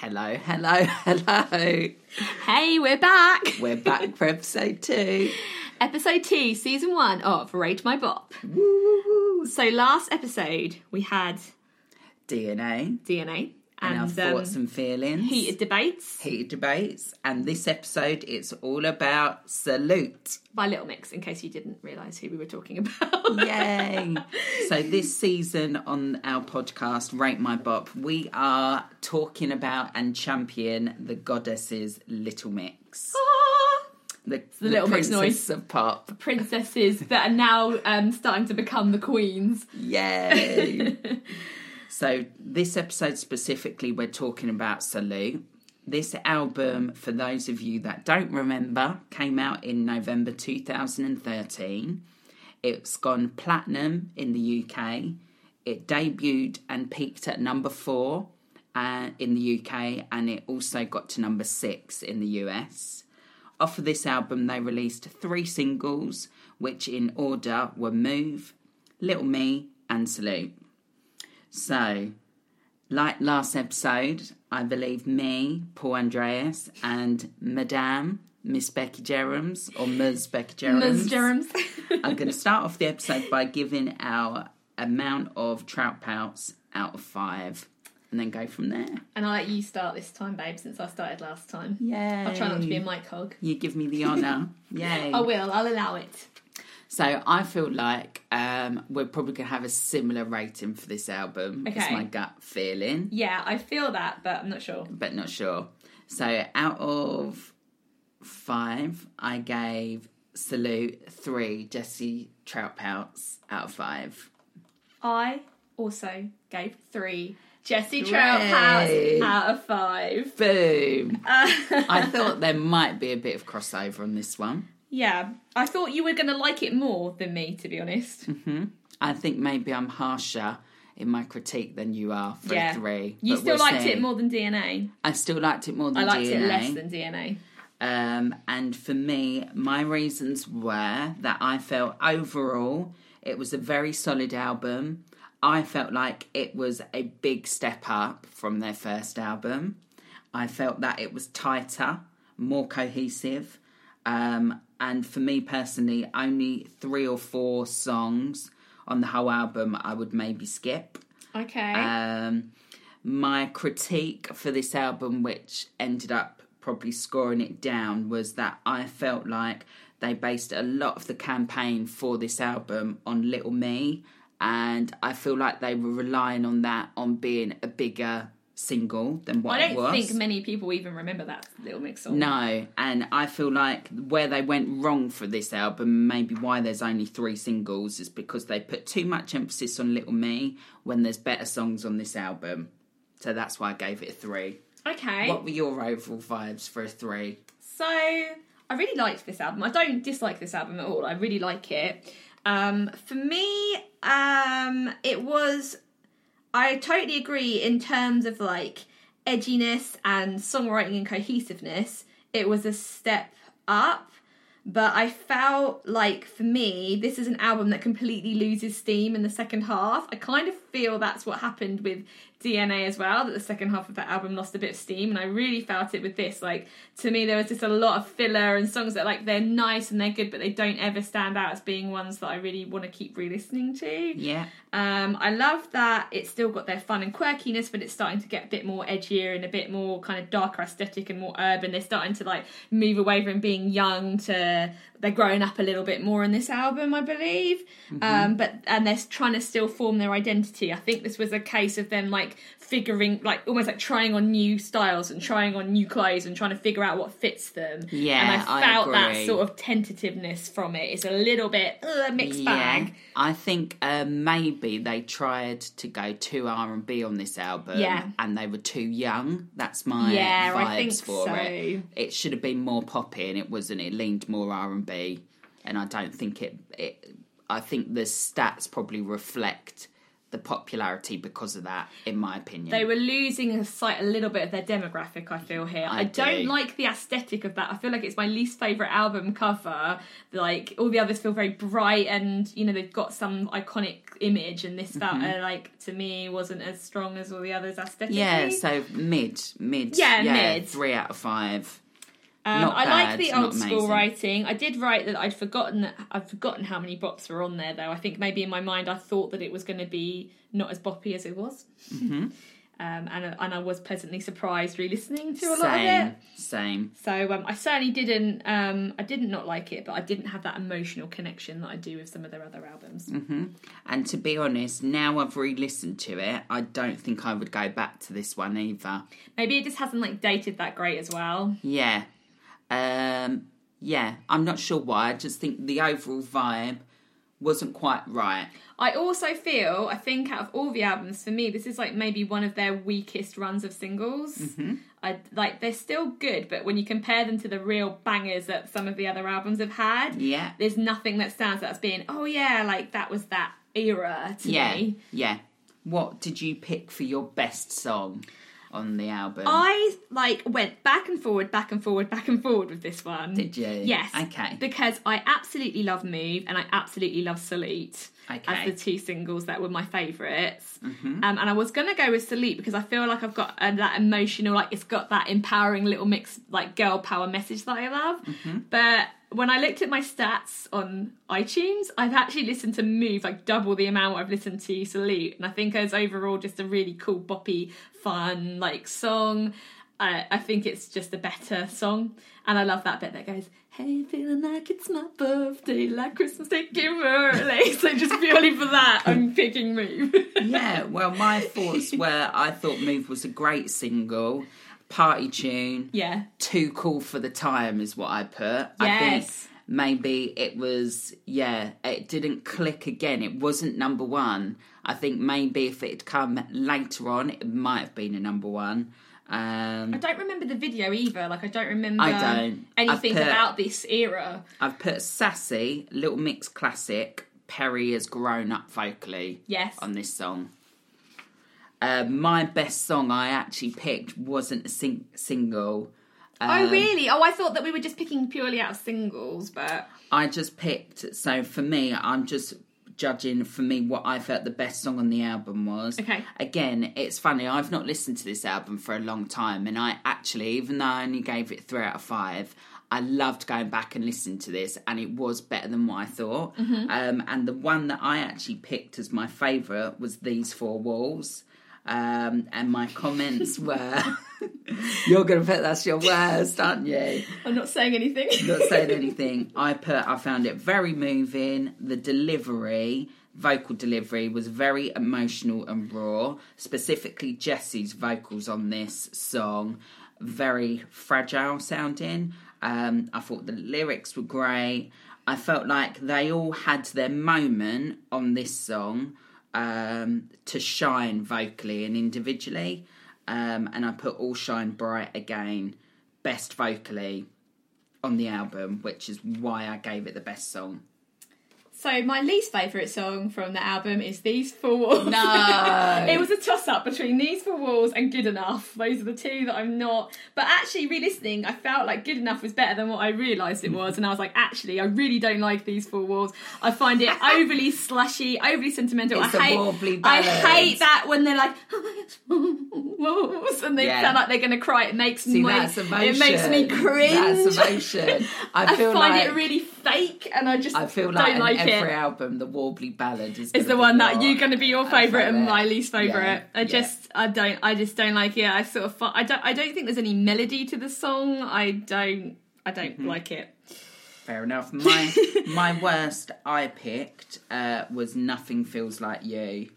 Hello, hello, hello. Hey, we're back. We're back for episode two. Episode two, season one of Rate My Bop. Woo. So last episode we had DNA DNA and, and, our thoughts um, and feelings. heated debates Heated debates. And this episode, it's all about salute. by Little Mix. In case you didn't realise who we were talking about. Yay! so this season on our podcast, Rate My Bop, we are talking about and champion the goddesses Little Mix. Ah, The, the Little Mix noise of pop. Princesses that are now um, starting to become the queens. Yay! so, this episode specifically, we're talking about Salute. This album, for those of you that don't remember, came out in November 2013. It's gone platinum in the UK. It debuted and peaked at number four uh, in the UK, and it also got to number six in the US. Off of this album, they released three singles, which in order were Move, Little Me, and Salute. So, like last episode, I believe me, Paul Andreas, and Madame, Miss Becky Jerams, or Ms. Becky Jerams, Ms. Jerams. I'm going to start off the episode by giving our amount of trout pouts out of five, and then go from there. and I'll let you start this time, babe, since I started last time. Yeah. I'll try not to be a mic hog. You give me the honour. Yay! I will, I'll allow it. So I feel like um, we're probably going to have a similar rating for this album. It's Okay. my gut feeling, Yeah, I feel that, but I'm not sure. but not sure. So out of five, I gave Salute three Jesy Trout Pouts out of five. I also gave three Jesy Trout out of five. Boom! Uh, I thought there might be a bit of crossover on this one. Yeah, I thought you were going to like it more than me, to be honest. hmm I think maybe I'm harsher in my critique than you are for Yeah. three. You still we'll liked see. it more than DNA. I still liked it more than I liked DNA. it less than DNA. Um, and for me, my reasons were that I felt overall it was a very solid album. I felt like it was a big step up from their first album. I felt that it was tighter, more cohesive. Um, and for me personally, only three or four songs on the whole album I would maybe skip. Okay. Um, my critique for this album, which ended up probably scoring it down, was that I felt like they based a lot of the campaign for this album on Little Me, and I feel like they were relying on that on being a bigger single than what I it don't was. think many people even remember that Little Mix song. No, and I feel like where they went wrong for this album, maybe why there's only three singles, is because they put too much emphasis on Little Me when there's better songs on this album. So that's why I gave it a three. Okay. What were your overall vibes for a three? So I really liked this album. I don't dislike this album at all. I really like it. Um, for me, um, it was. I totally agree in terms of like edginess and songwriting and cohesiveness. It was a step up, but I felt like for me, this is an album that completely loses steam in the second half. I kind of feel that's what happened with DNA as well, that the second half of that album lost a bit of steam, and I really felt it with this. Like, to me, there was just a lot of filler and songs that, like, they're nice and they're good, but they don't ever stand out as being ones that I really want to keep re listening to. Yeah, Um, I love that it's still got their fun and quirkiness, but it's starting to get a bit more edgier and a bit more kind of darker aesthetic and more urban. They're starting to like move away from being young to they're growing up a little bit more in this album, I believe. Um, but and they're trying to still form their identity. I think this was a case of them like figuring, like almost like trying on new styles and trying on new clothes and trying to figure out what fits them. Yeah, and I I felt that sort of tentativeness from it. It's a little bit uh, mixed bag. I think uh, maybe they tried to go too R and B on this album, Yeah. and they were too young. That's my Yeah, vibes I think for so. it. It should have been more poppy, and it wasn't. It leaned more R and B, and I don't think it. It. I think the stats probably reflect the popularity because of that, in my opinion. They were losing a sight a little bit of their demographic. I feel here. I, I don't like the aesthetic of that. I feel like it's my least favorite album cover. Like all the others feel very bright and you know they've got some iconic image, and this felt Mm-hmm. uh, like to me wasn't as strong as all the others aesthetically. yeah, so mid, mid. Yeah, mid. Three out of five. Um, I bad, like the old school amazing. writing. I did write that I'd forgotten. that I'd forgotten how many bops were on there, though. I think maybe in my mind I thought that it was going to be not as boppy as it was, Mm-hmm. um, and and I was pleasantly surprised re-listening to a lot of it. same. So um, I certainly didn't. Um, I didn't not like it, but I didn't have that emotional connection that I do with some of their other albums. Mm. And to be honest, now I've re-listened to it, I don't think I would go back to this one either. Maybe it just hasn't like dated that great as well. Yeah. Um, yeah, I'm not sure why. I just think the overall vibe wasn't quite right. I also feel, I think, out of all the albums, for me, this is like maybe one of their weakest runs of singles. Mm-hmm. I like they're still good, but when you compare them to the real bangers that some of the other albums have had, Yeah. there's nothing that stands out as being, oh yeah, like that was that era to Yeah. me. Yeah. What did you pick for your best song on the album? I like went back and forward, back and forward, back and forward with this one. Did you? Yes. Okay. Because I absolutely love Move and I absolutely love Salute Okay. Mm-hmm. as the two singles that were my favorites Um, and I was going to go with Salute because I feel like I've got uh, that emotional, like it's got that empowering little mix, like girl power message that I love. Mm-hmm. But when I looked at my stats on iTunes, I've actually listened to Move like double the amount I've listened to Salute. And I think it's overall just a really cool, boppy, fun, like song. I, I think it's just a better song. And I love that bit that goes, Hey, feeling like it's my birthday, like Christmas taking early. so just purely for that, I'm picking Move. yeah, well, my thoughts were I thought Move was a great single, party tune, yeah. too cool for the time is what I put. I think Yes. maybe it was, yeah, it didn't click again. It wasn't number one. I think maybe if it had come later on, it might have been a number one. Um, I don't remember the video either. Like, I don't remember I don't. anything put- about this era. I've put Sassy, Little Mix Classic, Perrie has grown up vocally Yes. on this song. Uh, my best song I actually picked wasn't a sing- single. oh, Um, really? Oh, I thought that we were just picking purely out of singles, but I just picked. So for me, I'm just judging for me what I felt the best song on the album was. Okay. Again, it's funny. I've not listened to this album for a long time, and I actually, even though I only gave it three out of five, I loved going back and listening to this, and it was better than what I thought. Mm-hmm. Um, and the one that I actually picked as my favourite was "These Four Walls." Um, and my comments were, "You're going to put that's your worst, aren't you?" I'm not saying anything. not saying anything. I put I found it very moving. The delivery, vocal delivery was very emotional and raw. Specifically Jesy's vocals on this song, very fragile sounding. Um, I thought the lyrics were great. I felt like they all had their moment on this song um, to shine vocally and individually. Um, and I put All Shine Bright again, best vocally on the album, which is why I gave it the best song. So my least favourite song from the album is These Four Walls. No. it was a toss up between These Four Walls and Good Enough. Those are the two that I'm not. But actually, re-listening, I felt like Good Enough was better than what I realised it was, and I was like, actually, I really don't like These Four Walls. I find it overly slushy, overly sentimental. It's I hate, warbly I hate that when they're like, oh walls, and they Yeah. sound like they're going to cry. It makes See, me, it makes me cringe. That's emotion. I, I feel find like it really fake, and I just I feel like don't like every album, the warbly ballad is Is the one that you're going to be your favorite and my least favorite? Yeah, I yeah. just, I don't, I just don't like it. I sort of, I don't, I don't think there's any melody to the song. I don't, I don't Mm-hmm. like it. Fair enough. My my worst I picked uh, was Nothing Feels Like You.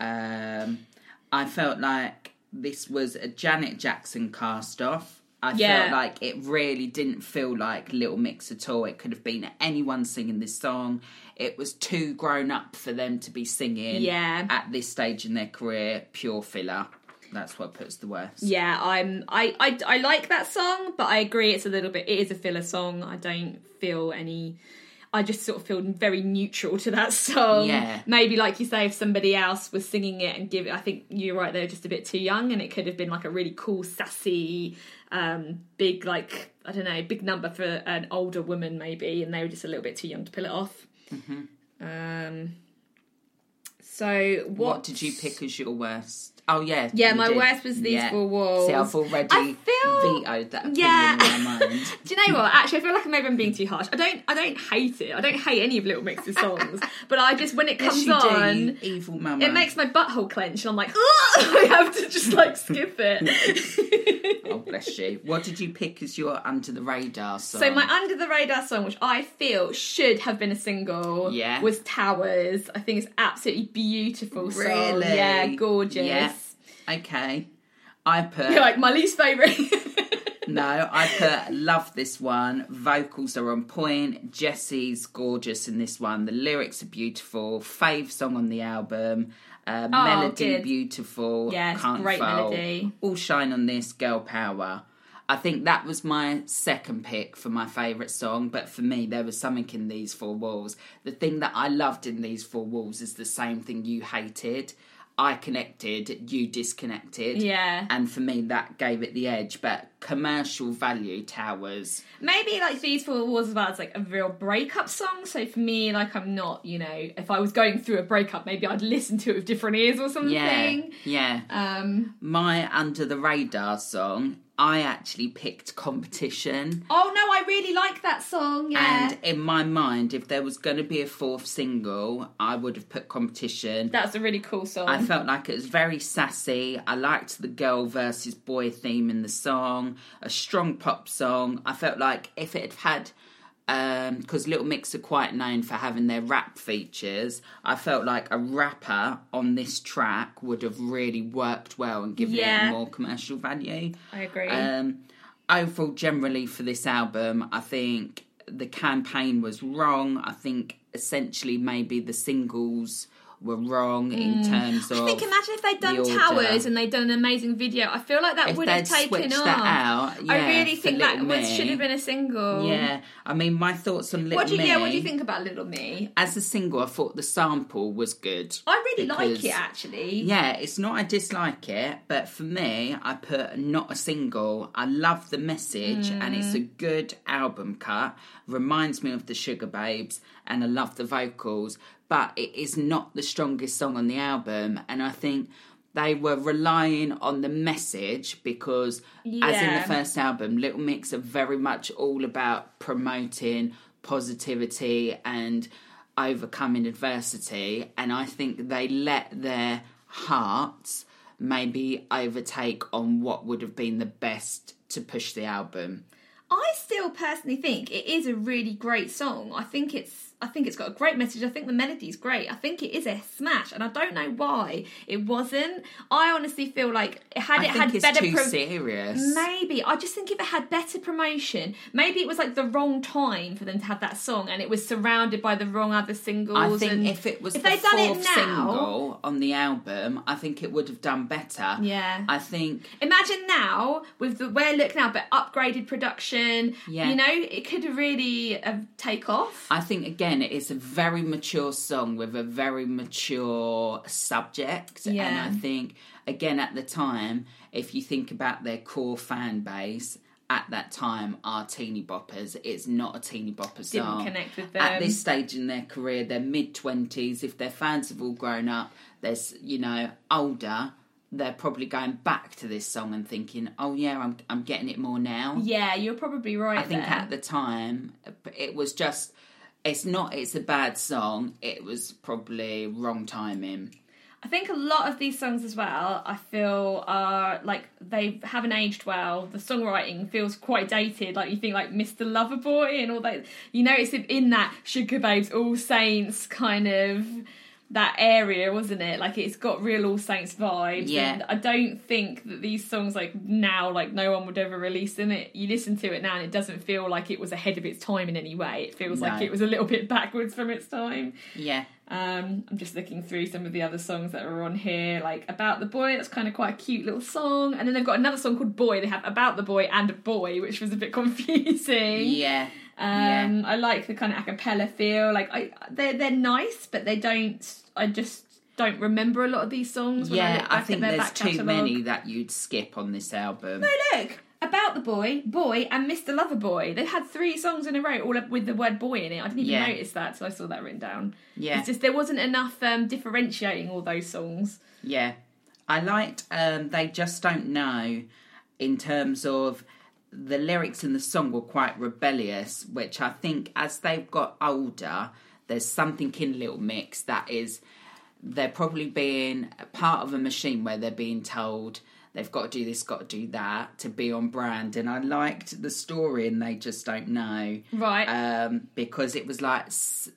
Um, I felt like this was a Janet Jackson cast off. I Yeah. felt like it really didn't feel like Little Mix at all. It could have been anyone singing this song. It was too grown up for them to be singing Yeah. at this stage in their career. Pure filler. That's what puts the worst. Yeah, I'm, I, I, I like that song, but I agree it's a little bit, it is a filler song. I don't feel any. I just sort of feel very neutral to that song. Yeah. Maybe like you say, if somebody else was singing it and give it, I think you're right. They're just a bit too young, and it could have been like a really cool, sassy, um, big like I don't know, big number for an older woman maybe, and they were just a little bit too young to pull it off. Um. So what, What did you pick as your worst? Oh yeah, Yeah, my did. worst was these Yeah. four walls. See, I've already I feel- vetoed that Yeah. in my mind. Do you know what? Actually, I feel like maybe I'm being too harsh. I don't. I don't hate it. I don't hate any of Little Mix's songs. but I just when it Yes, comes do, on, you evil mama. it makes my butthole clench, and I'm like, I have to just like skip it. Oh bless you. What did you pick as your under the radar song? so my under the radar song, which I feel should have been a single, Yeah. was Towers. I think it's absolutely beautiful song. Really? Yeah, gorgeous. Yeah. Okay. I put You're like my least favorite. no. I put love this one. Vocals are on point. Jesy's gorgeous in this one. The lyrics are beautiful. Fave song on the album. Uh, Oh, melody good. beautiful. Yes, Can't great melody. All shine on this girl power. I think that was my second pick for my favourite song, but for me, there was something in these four walls. The thing that I loved in these four walls is the same thing you hated. I connected, you disconnected. Yeah. And for me, that gave it the edge. But commercial value, Towers. Maybe like these four walls about as like a real breakup song. So for me, like I'm not, you know, if I was going through a breakup, maybe I'd listen to it with different ears or something. Yeah. Yeah. Um. My under the radar song, I actually picked competition. Oh no, I really like that song. Yeah. And in my mind, if there was going to be a fourth single, I would have put competition. That's a really cool song. I felt like it was very sassy. I liked the girl versus boy theme in the song, a strong pop song. I felt like if it had had, because Little Mix are quite known for having their rap features, I felt like a rapper on this track would have really worked well and given Yeah. it more commercial value. I agree. Um, overall, generally for this album, I think the campaign was wrong. I think essentially maybe the singles were wrong in terms of. Mm. I think imagine if they'd done the. Towers and they'd done an amazing video. I feel like that If would have taken off. that out, I really think that was, should have been a single. Yeah, I mean, my thoughts on Little What do you, Me. yeah, what do you think about Little Me? As a single, I thought the sample was good. I really like it actually. Yeah, it's not I dislike it, but for me, I put not a single. I love the message, and it's a Mm. good album cut. Reminds me of the Sugababes, and I love the vocals, but it is not the strongest song on the album. And I think they were relying on the message because, as in the first album, Little Mix are very much all about promoting positivity and overcoming adversity. And I think they let their hearts maybe overtake on what would have been the best to push the album. I still personally think it is a really great song. I think it's I think it's got a great message. I think the melody's great. I think it is a smash, and I don't know why it wasn't. I honestly feel like it had I it had better too pro- serious. Maybe I just think if it had better promotion, maybe it was like the wrong time for them to have that song, and it was surrounded by the wrong other singles. I think if it was if the they'd done it now- single on the album, I think it would have done better. Yeah. I think Imagine now with the where look now, but upgraded production. Yeah. You know, it could really uh, take off. I think again it is a very mature song with a very mature subject. Yeah. And I think again at the time, if you think about their core fan base at that time are teeny boppers. It's not a teeny bopper Didn't song. connect with them. At this stage in their career, they're mid twenties. If their fans have all grown up, there's you know, older, they're probably going back to this song and thinking, Oh yeah, I'm I'm getting it more now. Yeah, you're probably right. I think there. at the time it was just it's not it's a bad song it was probably wrong timing I think a lot of these songs as well, I feel are like they haven't aged well. The songwriting feels quite dated. Like you think like Mr. Loverboy and all that. You know, it's in that Sugababes, All Saints kind of that area, wasn't it? Like it's got real All Saints vibes. Yeah. And I don't think that these songs like now, like no one would ever release them. It you listen to it now and it doesn't feel like it was ahead of its time in any way. It feels like it was a little bit backwards from its time. yeah Um, I'm just looking through some of the other songs that are on here, like About the Boy, that's kind of quite a cute little song. And then they've got another song called Boy. They have About the Boy and Boy, which was a bit confusing. yeah Um, I like the kind of a cappella feel. Like I, they're they're nice, but they don't. I just don't remember a lot of these songs. When I, yeah, I back think there's too catalogue. many that you'd skip on this album. No, look. About the boy, boy, and Mr. Loverboy. They had three songs in a row, all with the word boy in it. I didn't even Yeah. notice that, so I saw that written down. Yeah. It's just there wasn't enough um, differentiating all those songs. Yeah, I liked. Um, they just don't know in terms of the lyrics in the song were quite rebellious, which I think as they've got older, there's something in Little Mix that is they're probably being part of a machine where they're being told they've got to do this, got to do that to be on brand. And I liked the story, and they just don't know Right. um, because it was like s-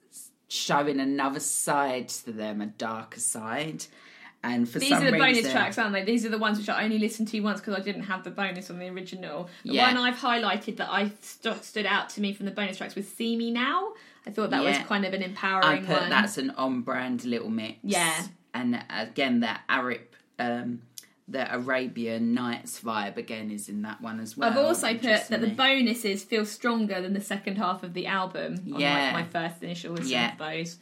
showing another side to them, a darker side. And for These some are the bonus tracks, aren't they? These are the ones which I only listened to once because I didn't have the bonus on the original. The Yeah. one I've highlighted that I st- stood out to me from the bonus tracks was "See Me Now." I thought that was kind of an I empowering put one. that's an on-brand little mix. Yeah. and again, that Arab, um, the Arabian Nights vibe again is in that one as well. I've also put that the bonuses feel stronger than the second half of the album. On Yeah. like my first initial listen Yeah. of those.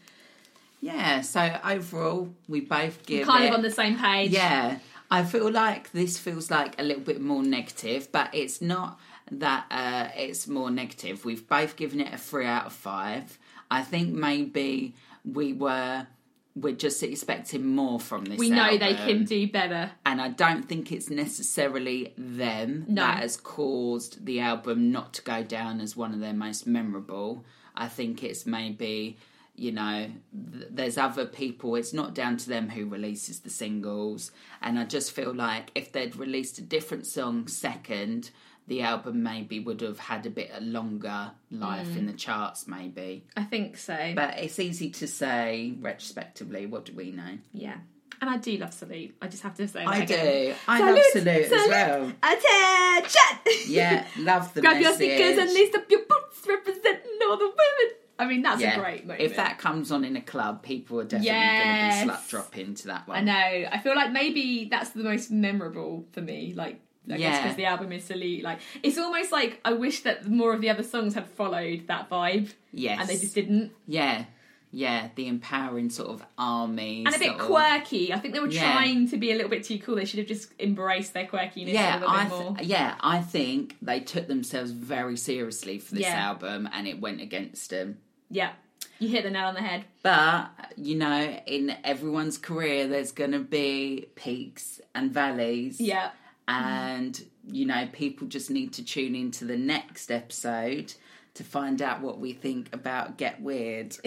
Yeah. So overall, we both give kind it, of on the same page. Yeah, I feel like this feels like a little bit more negative, but it's not that uh, it's more negative. We've both given it a three out of five. I think maybe we were we're just expecting more from this. We know they can do better. and I don't think it's necessarily them No. that has caused the album not to go down as one of their most memorable. I think it's maybe, you know, th- there's other people. It's not down to them who releases the singles, and I just feel like if they'd released a different song second, the album maybe would have had a bit a longer life Mm. in the charts, maybe. I think so. But it's easy to say retrospectively. What do we know? yeah. And I do love Salute. I just have to say I again. do. I Salute, love Salute as salute. well. Attention! Yeah, love the Grab your message. stickers and lace up your boots, representing all the women. I mean, that's yeah. a great moment. If that comes on in a club, people are definitely Yes. going to be slut drop into that one. I know. I feel like maybe that's the most memorable for me. Like, I guess Yeah. because the album is Salute. Like, it's almost like I wish that more of the other songs had followed that vibe, Yes. and they just didn't. Yeah, yeah. The empowering sort of army. And a bit sort of- quirky. I think they were Yeah. trying to be a little bit too cool. They should have just embraced their quirkiness a Yeah, little I bit more. th- yeah, I think they took themselves very seriously for this Yeah. album, and it went against them. Yeah, you hit the nail on the head. But you know, in everyone's career, there's going to be peaks and valleys. Yeah. and you know people just need to tune into the next episode to find out what we think about get weird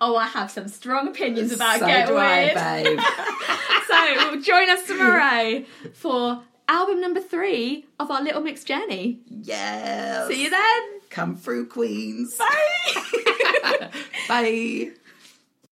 oh, I have some strong opinions about so Get Weird. I, so join us tomorrow for album number three of our Little Mix journey. yes See you then. Come through queens Bye. bye